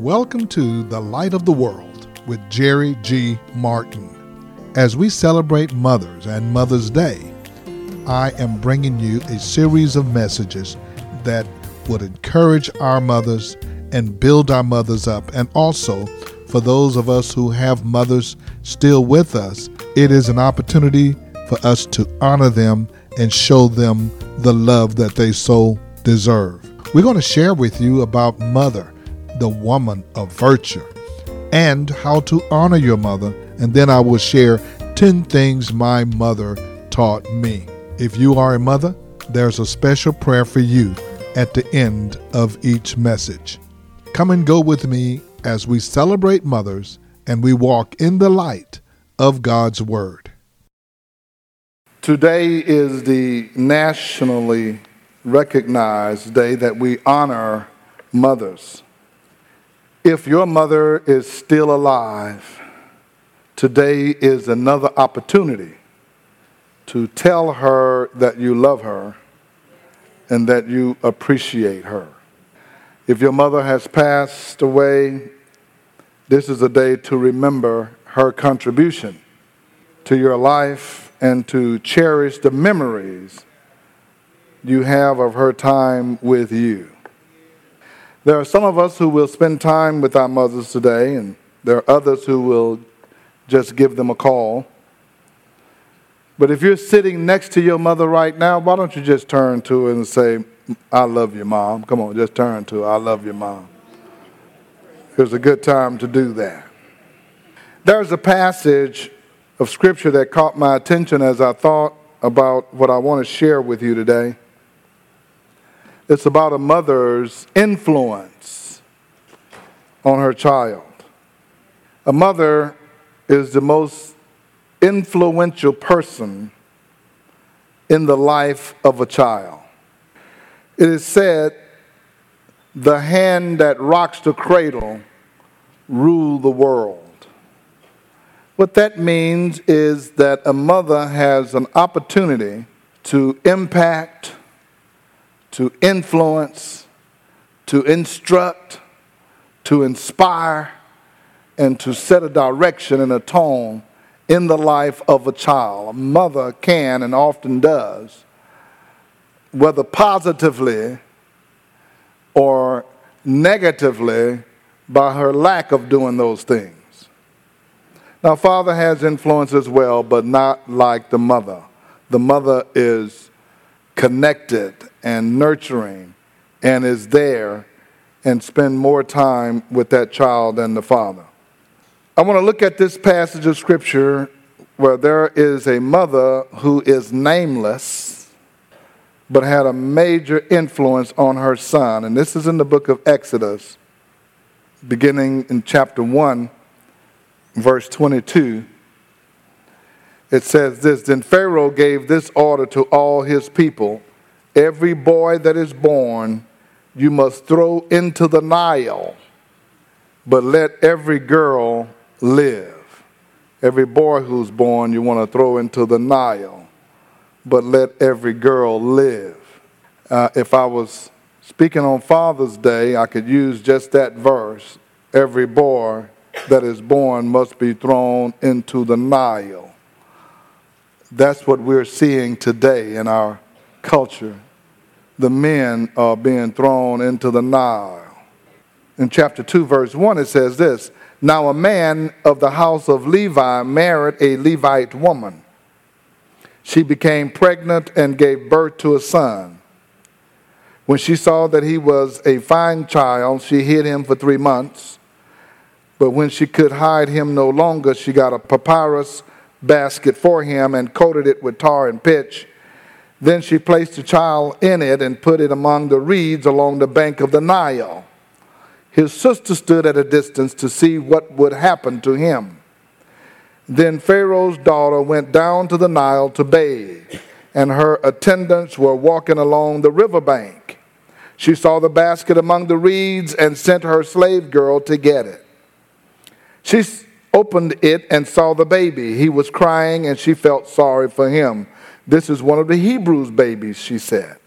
Welcome to The Light of the World with Jerry G. Martin. As we celebrate Mothers and Mother's Day, I am bringing you a series of messages that would encourage our mothers and build our mothers up. And also, for those of us who have mothers still with us, it is an opportunity for us to honor them and show them the love that they so deserve. We're going to share with you about Mother the woman of virtue, and how to honor your mother. And then I will share 10 things my mother taught me. If you are a mother, there's a special prayer for you at the end of each message. Come and go with me as we celebrate mothers and we walk in the light of God's Word. Today is the nationally recognized day that we honor mothers. If your mother is still alive, today is another opportunity to tell her that you love her and that you appreciate her. If your mother has passed away, this is a day to remember her contribution to your life and to cherish the memories you have of her time with you. There are some of us who will spend time with our mothers today, and there are others who will just give them a call. But if you're sitting next to your mother right now, why don't you just turn to her and say, I love you, mom? Come on, just turn to her. I love you, mom. It's a good time to do that. There's a passage of scripture that caught my attention as I thought about what I want to share with you today. It's about a mother's influence on her child. A mother is the most influential person in the life of a child. It is said, the hand that rocks the cradle rule the world. What that means is that a mother has an opportunity to impact to influence, to instruct, to inspire, and to set a direction and a tone in the life of a child. A mother can and often does, whether positively or negatively, by her lack of doing those things. Now, father has influence as well, but not like the mother. The mother is connected and nurturing and is there and spend more time with that child than the father. I want to look at this passage of scripture where there is a mother who is nameless but had a major influence on her son. And this is in the book of Exodus, beginning in chapter 1, verse 22. It says this Then Pharaoh gave this order to all his people Every boy that is born you must throw into the Nile, but let every girl live. Every boy who's born you want to throw into the Nile, but let every girl live. Uh, if I was speaking on Father's Day, I could use just that verse. Every boy that is born must be thrown into the Nile. That's what we're seeing today in our culture, the men are being thrown into the Nile. In chapter 2, verse 1, it says this Now a man of the house of Levi married a Levite woman. She became pregnant and gave birth to a son. When she saw that he was a fine child, she hid him for three months. But when she could hide him no longer, she got a papyrus basket for him and coated it with tar and pitch then she placed the child in it and put it among the reeds along the bank of the Nile. His sister stood at a distance to see what would happen to him. Then Pharaoh's daughter went down to the Nile to bathe, and her attendants were walking along the riverbank. She saw the basket among the reeds and sent her slave girl to get it. She opened it and saw the baby. He was crying, and she felt sorry for him. This is one of the Hebrews' babies, she said.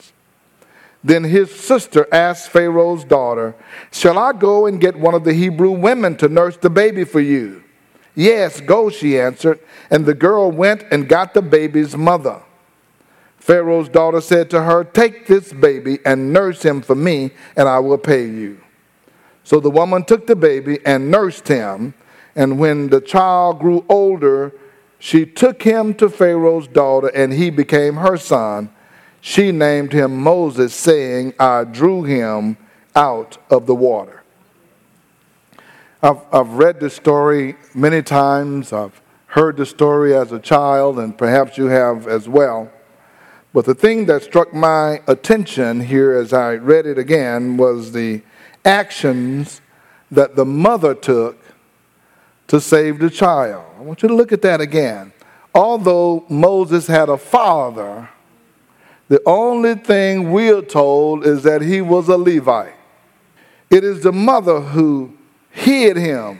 Then his sister asked Pharaoh's daughter, Shall I go and get one of the Hebrew women to nurse the baby for you? Yes, go, she answered. And the girl went and got the baby's mother. Pharaoh's daughter said to her, Take this baby and nurse him for me, and I will pay you. So the woman took the baby and nursed him. And when the child grew older, she took him to Pharaoh's daughter, and he became her son. She named him Moses, saying, I drew him out of the water. I've, I've read this story many times. I've heard the story as a child, and perhaps you have as well. But the thing that struck my attention here as I read it again was the actions that the mother took to save the child. I want you to look at that again. Although Moses had a father, the only thing we're told is that he was a Levite. It is the mother who hid him.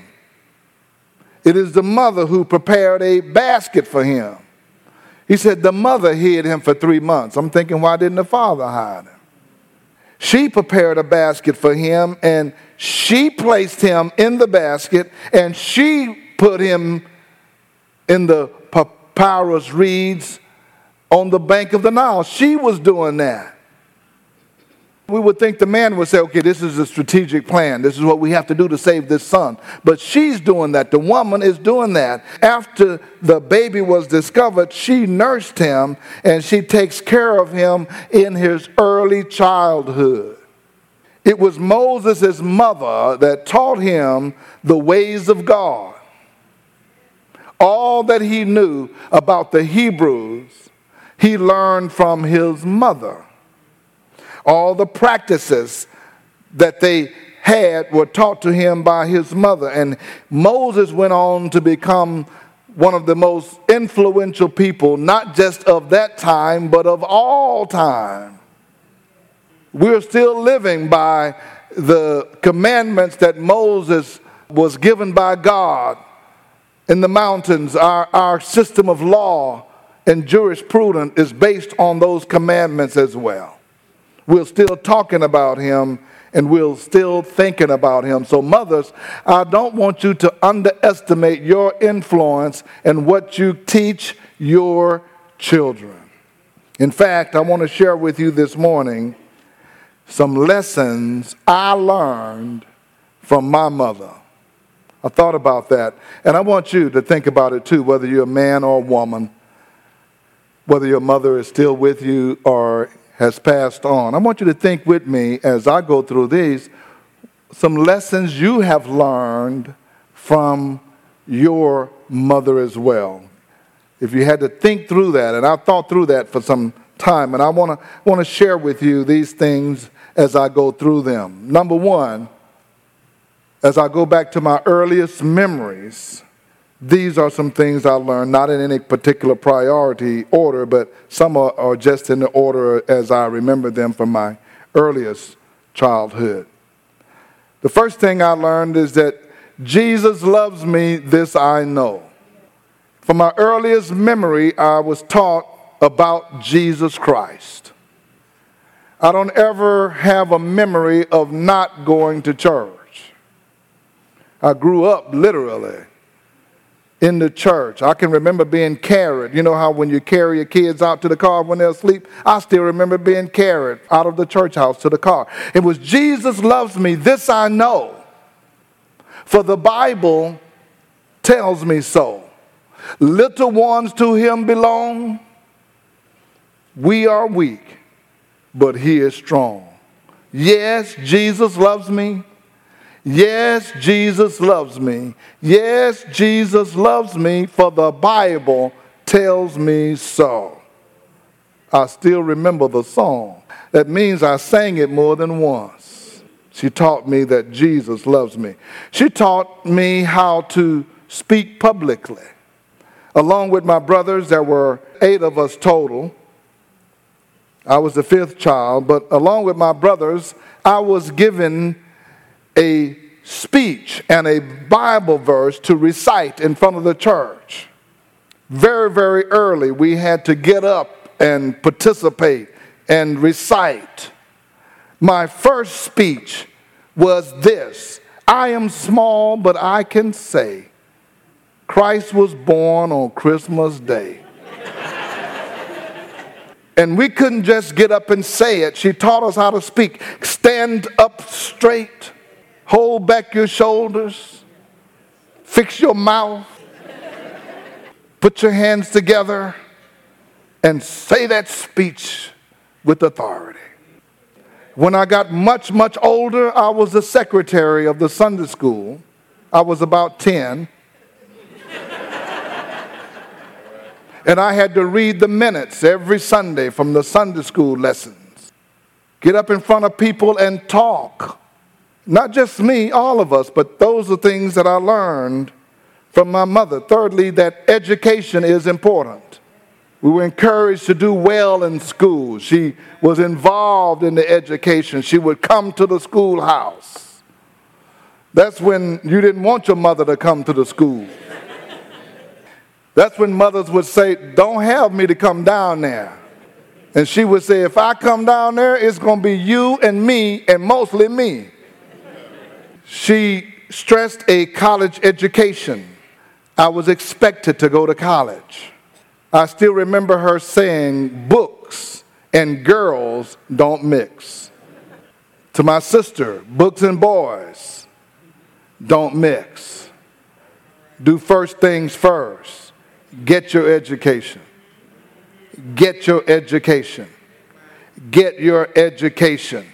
It is the mother who prepared a basket for him. He said the mother hid him for three months. I'm thinking, why didn't the father hide him? She prepared a basket for him and she placed him in the basket and she put him in the papyrus reeds on the bank of the Nile. She was doing that we would think the man would say, okay, this is a strategic plan. This is what we have to do to save this son. But she's doing that. The woman is doing that. After the baby was discovered, she nursed him and she takes care of him in his early childhood. It was Moses' mother that taught him the ways of God. All that he knew about the Hebrews, he learned from his mother all the practices that they had were taught to him by his mother. And Moses went on to become one of the most influential people, not just of that time, but of all time. We're still living by the commandments that Moses was given by God in the mountains. Our, our system of law and jurisprudence is based on those commandments as well we're still talking about him and we're still thinking about him. So, mothers, I don't want you to underestimate your influence and what you teach your children. In fact, I want to share with you this morning some lessons I learned from my mother. I thought about that, and I want you to think about it too, whether you're a man or a woman, whether your mother is still with you or has passed on. I want you to think with me as I go through these some lessons you have learned from your mother as well. If you had to think through that, and I thought through that for some time, and I want to want to share with you these things as I go through them. Number one, as I go back to my earliest memories, these are some things I learned, not in any particular priority order, but some are, are, just in the order as I remember them from my earliest childhood. The first thing I learned is that Jesus loves me, this I know. From my earliest memory, I was taught about Jesus Christ. I don't ever have a memory of not going to church. I grew up literally in the church. I can remember being carried. You know how when you carry your kids out to the car when they're asleep? I still remember being carried out of the church house to the car. It was Jesus loves me, this I know. For the Bible tells me so. Little ones to him belong. We are weak, but he is strong. Yes, Jesus loves me. Yes, Jesus loves me. Yes, Jesus loves me, for the Bible tells me so. I still remember the song. That means I sang it more than once. She taught me that Jesus loves me. She taught me how to speak publicly. Along with my brothers, there were eight of us total. I was the fifth child, but along with my brothers, I was given a speech and a Bible verse to recite in front of the church. Very, very early, we had to get up and participate and recite My first speech was this I am small, but I can say, Christ was born on Christmas Day. and we couldn't just get up and say it. She taught us how to speak. Stand up straight, hold back your shoulders, fix your mouth, put your hands together, and say that speech with authority. When I got much, much older, I was the secretary of the Sunday school. I was about 10. and I had to read the minutes every Sunday from the Sunday school lessons. Get up in front of people and talk. Not just me, all of us, but those are things that I learned from my mother. Thirdly, that education is important. We were encouraged to do well in school. She was involved in the education. She would come to the schoolhouse. That's when you didn't want your mother to come to the school. That's when mothers would say, Don't have me to come down there. And she would say, If I come down there, it's going to be you and me, and mostly me. She stressed a college education. I was expected to go to college. I still remember her saying, Books and girls don't mix. To my sister, books and boys don't mix. Do first things first. Get your education. Get your education. Get your education.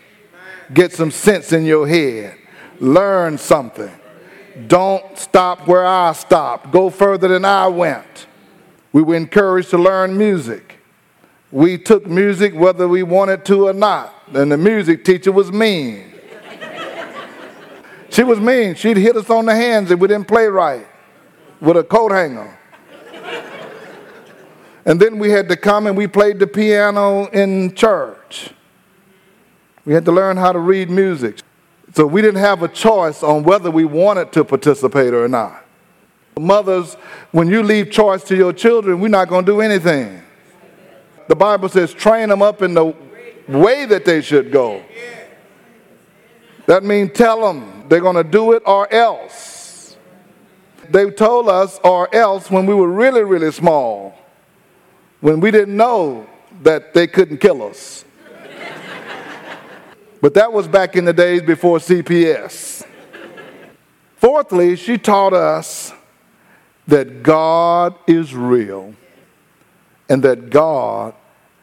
Get some sense in your head. Learn something. Don't stop where I stopped. Go further than I went. We were encouraged to learn music. We took music whether we wanted to or not. And the music teacher was mean. she was mean. She'd hit us on the hands if we didn't play right with a coat hanger. and then we had to come and we played the piano in church. We had to learn how to read music. So we didn't have a choice on whether we wanted to participate or not. Mothers, when you leave choice to your children, we're not going to do anything. The Bible says, train them up in the way that they should go. That means tell them they're going to do it or else. They told us or else when we were really, really small, when we didn't know that they couldn't kill us. But that was back in the days before CPS. Fourthly, she taught us that God is real and that God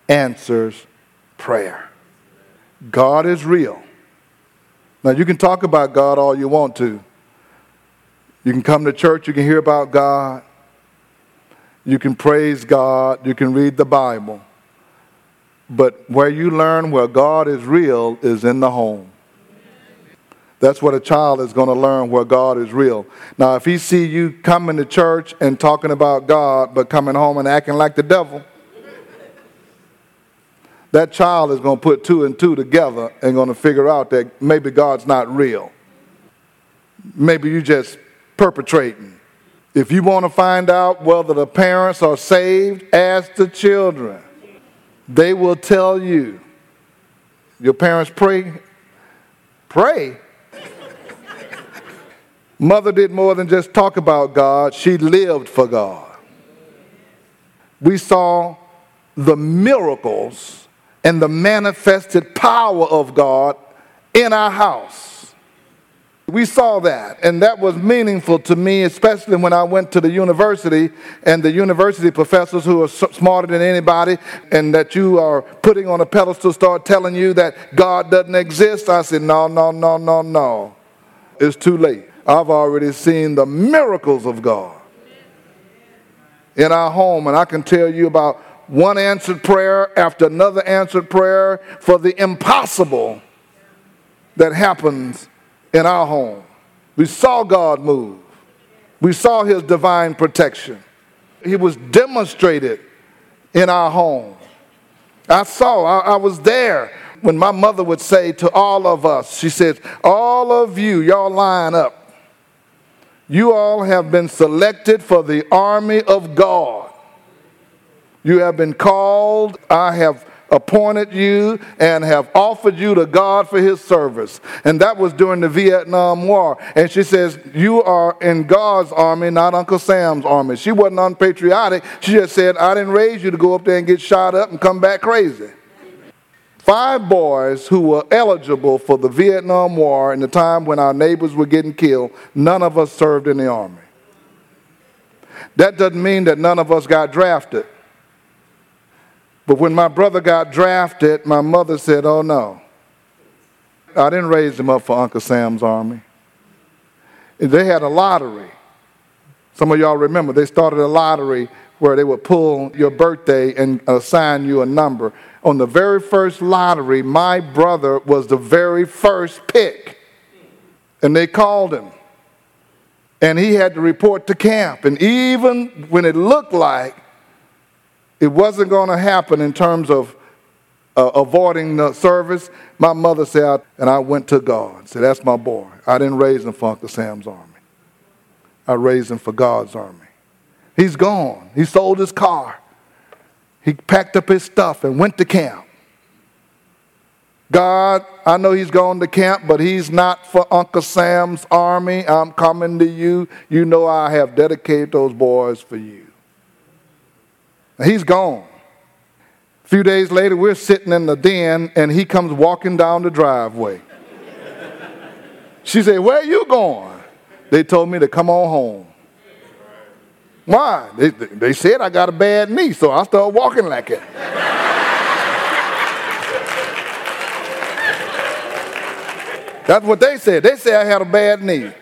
answers prayer. God is real. Now, you can talk about God all you want to. You can come to church, you can hear about God, you can praise God, you can read the Bible. But where you learn where God is real is in the home. That's what a child is going to learn where God is real. Now, if he see you coming to church and talking about God, but coming home and acting like the devil, that child is going to put two and two together and going to figure out that maybe God's not real. Maybe you're just perpetrating. If you want to find out whether the parents are saved, ask the children. They will tell you. Your parents pray? Pray. Mother did more than just talk about God, she lived for God. We saw the miracles and the manifested power of God in our house. We saw that, and that was meaningful to me, especially when I went to the university and the university professors who are smarter than anybody and that you are putting on a pedestal start telling you that God doesn't exist. I said, No, no, no, no, no. It's too late. I've already seen the miracles of God in our home, and I can tell you about one answered prayer after another answered prayer for the impossible that happens in our home. We saw God move, we saw His divine protection. He was demonstrated in our home. I saw, I, I was there when my mother would say to all of us, she said, All of you, y'all line up. You all have been selected for the army of God. You have been called. I have appointed you and have offered you to God for his service. And that was during the Vietnam War. And she says, You are in God's army, not Uncle Sam's army. She wasn't unpatriotic. She just said, I didn't raise you to go up there and get shot up and come back crazy. Five boys who were eligible for the Vietnam War in the time when our neighbors were getting killed, none of us served in the army. That doesn't mean that none of us got drafted. But when my brother got drafted, my mother said, Oh no. I didn't raise him up for Uncle Sam's army. They had a lottery. Some of y'all remember, they started a lottery where they would pull your birthday and assign you a number. On the very first lottery, my brother was the very first pick. And they called him. And he had to report to camp. And even when it looked like it wasn't going to happen in terms of uh, avoiding the service, my mother said, and I went to God. Said, That's my boy. I didn't raise him for Uncle Sam's army, I raised him for God's army. He's gone. He sold his car. He packed up his stuff and went to camp. God, I know he's going to camp, but he's not for Uncle Sam's army. I'm coming to you. You know I have dedicated those boys for you. He's gone. A few days later, we're sitting in the den, and he comes walking down the driveway. She said, Where are you going? They told me to come on home. Why? They, they said I got a bad knee, so I started walking like it. That's what they said. They said I had a bad knee.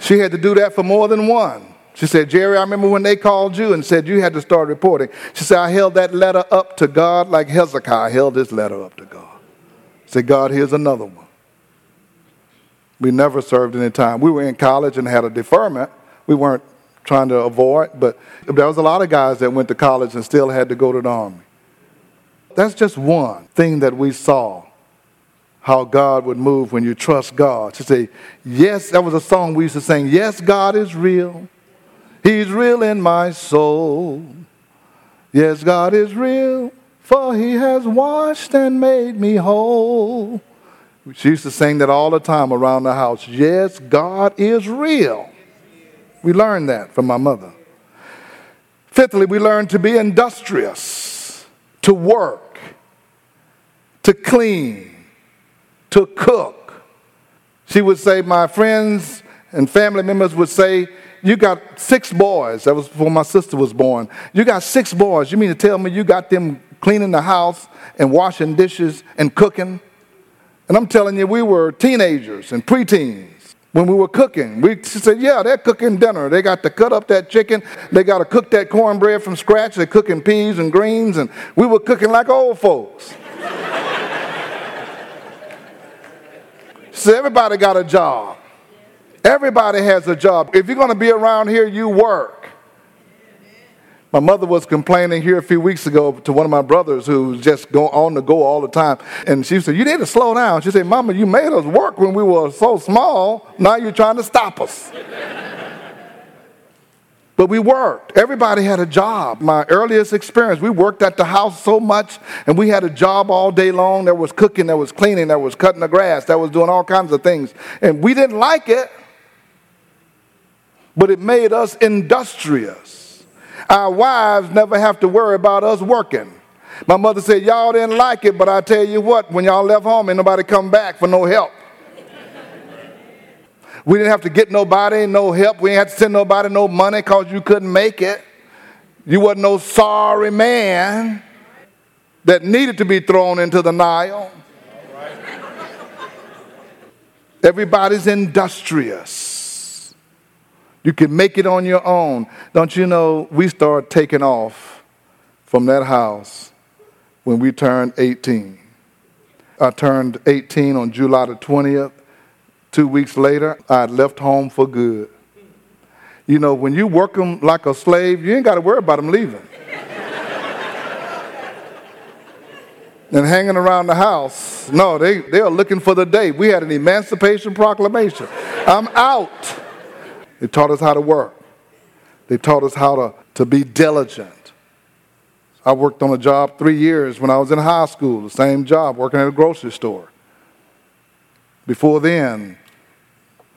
She had to do that for more than one. She said, Jerry, I remember when they called you and said you had to start reporting. She said, I held that letter up to God like Hezekiah held this letter up to God. Say, God, here's another one. We never served any time. We were in college and had a deferment. We weren't trying to avoid, but there was a lot of guys that went to college and still had to go to the army. That's just one thing that we saw how God would move when you trust God. To say, yes, that was a song we used to sing, yes, God is real. He's real in my soul. Yes, God is real, for He has washed and made me whole. She used to sing that all the time around the house. Yes, God is real. We learned that from my mother. Fifthly, we learned to be industrious, to work, to clean, to cook. She would say, My friends and family members would say, you got six boys. That was before my sister was born. You got six boys. You mean to tell me you got them cleaning the house and washing dishes and cooking? And I'm telling you, we were teenagers and preteens when we were cooking. We said, yeah, they're cooking dinner. They got to cut up that chicken. They got to cook that cornbread from scratch. They're cooking peas and greens. And we were cooking like old folks. so everybody got a job. Everybody has a job. If you're going to be around here, you work. My mother was complaining here a few weeks ago to one of my brothers who's just go on the go all the time. And she said, You need to slow down. She said, Mama, you made us work when we were so small. Now you're trying to stop us. but we worked. Everybody had a job. My earliest experience, we worked at the house so much and we had a job all day long. There was cooking, there was cleaning, there was cutting the grass, there was doing all kinds of things. And we didn't like it but it made us industrious. Our wives never have to worry about us working. My mother said, Y'all didn't like it, but I tell you what, when y'all left home, ain't nobody come back for no help. we didn't have to get nobody no help. We didn't have to send nobody no money because you couldn't make it. You wasn't no sorry man that needed to be thrown into the Nile. Everybody's industrious. You can make it on your own. Don't you know, we start taking off from that house when we turned 18. I turned 18 on July the 20th. Two weeks later, I left home for good. You know, when you work them like a slave, you ain't got to worry about them leaving. and hanging around the house. No, they, they are looking for the day. We had an Emancipation Proclamation. I'm out. They taught us how to work. They taught us how to, to be diligent. I worked on a job three years when I was in high school, the same job, working at a grocery store. Before then,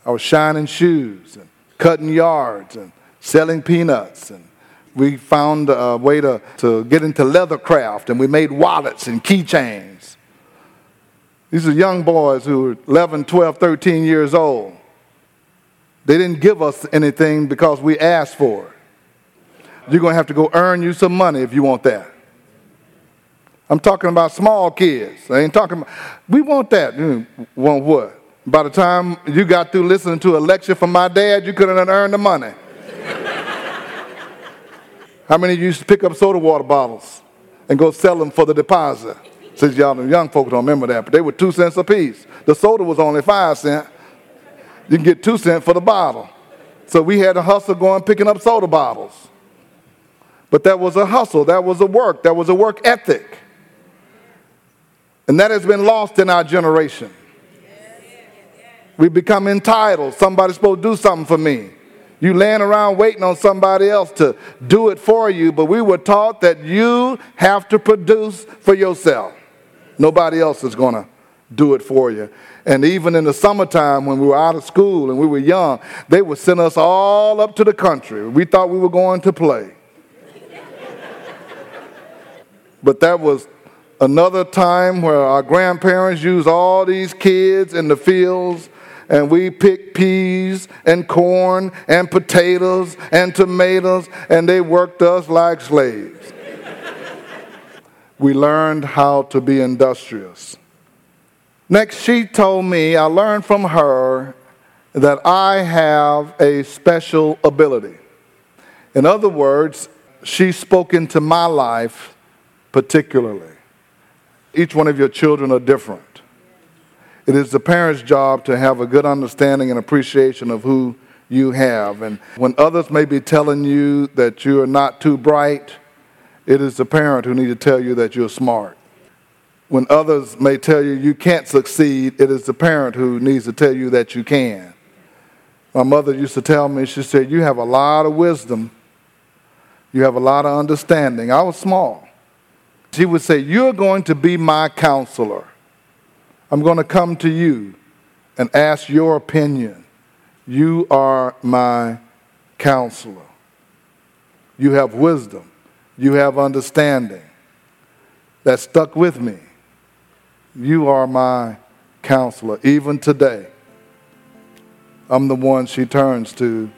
I was shining shoes and cutting yards and selling peanuts. And we found a way to, to get into leather craft, and we made wallets and keychains. These are young boys who were 11, 12, 13 years old. They didn't give us anything because we asked for it. You're going to have to go earn you some money if you want that. I'm talking about small kids. I ain't talking about, we want that. You want what? By the time you got through listening to a lecture from my dad, you couldn't have earned the money. How many of you used to pick up soda water bottles and go sell them for the deposit? Since y'all the young folks don't remember that, but they were two cents a piece. The soda was only five cents. You can get two cents for the bottle. So we had a hustle going picking up soda bottles. But that was a hustle, that was a work, that was a work ethic. And that has been lost in our generation. We become entitled. Somebody's supposed to do something for me. You laying around waiting on somebody else to do it for you, but we were taught that you have to produce for yourself. Nobody else is going to do it for you. And even in the summertime when we were out of school and we were young, they would send us all up to the country. We thought we were going to play. but that was another time where our grandparents used all these kids in the fields and we picked peas and corn and potatoes and tomatoes and they worked us like slaves. we learned how to be industrious. Next, she told me, I learned from her that I have a special ability. In other words, she spoke into my life particularly. Each one of your children are different. It is the parent's job to have a good understanding and appreciation of who you have. And when others may be telling you that you are not too bright, it is the parent who needs to tell you that you're smart. When others may tell you you can't succeed, it is the parent who needs to tell you that you can. My mother used to tell me, she said, You have a lot of wisdom, you have a lot of understanding. I was small. She would say, You're going to be my counselor. I'm going to come to you and ask your opinion. You are my counselor. You have wisdom. You have understanding. That stuck with me. You are my counselor. Even today, I'm the one she turns to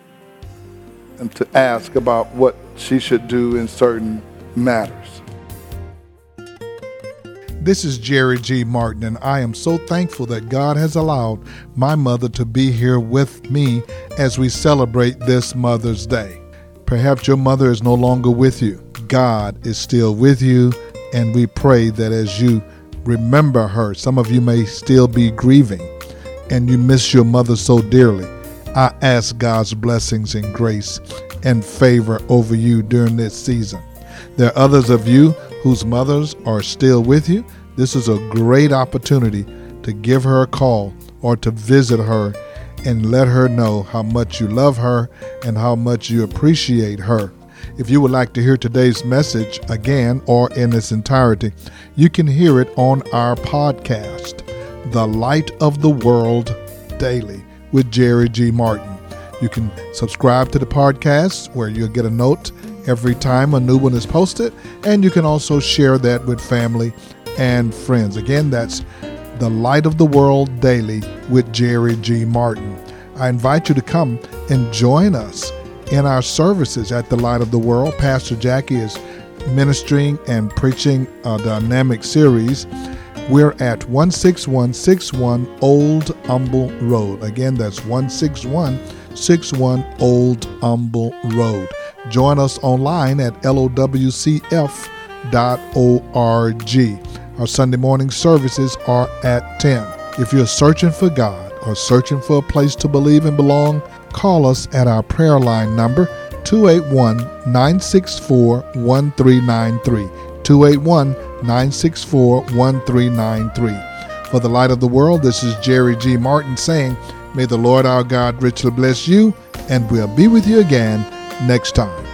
and to ask about what she should do in certain matters. This is Jerry G. Martin, and I am so thankful that God has allowed my mother to be here with me as we celebrate this Mother's Day. Perhaps your mother is no longer with you. God is still with you, and we pray that as you remember her, some of you may still be grieving and you miss your mother so dearly. I ask God's blessings and grace and favor over you during this season. There are others of you whose mothers are still with you, this is a great opportunity to give her a call or to visit her and let her know how much you love her and how much you appreciate her. If you would like to hear today's message again or in its entirety, you can hear it on our podcast, The Light of the World Daily with Jerry G. Martin. You can subscribe to the podcast where you'll get a note every time a new one is posted, and you can also share that with family and friends. Again, that's The Light of the World Daily with Jerry G. Martin. I invite you to come and join us in our services at the Light of the World. Pastor Jackie is ministering and preaching a dynamic series. We're at 16161 Old Humble Road. Again, that's 16161 Old Humble Road. Join us online at lowcf.org. Our Sunday morning services are at 10. If you're searching for God or searching for a place to believe and belong, call us at our prayer line number 281 964 1393. 281 964 1393. For the light of the world, this is Jerry G. Martin saying, May the Lord our God richly bless you, and we'll be with you again next time.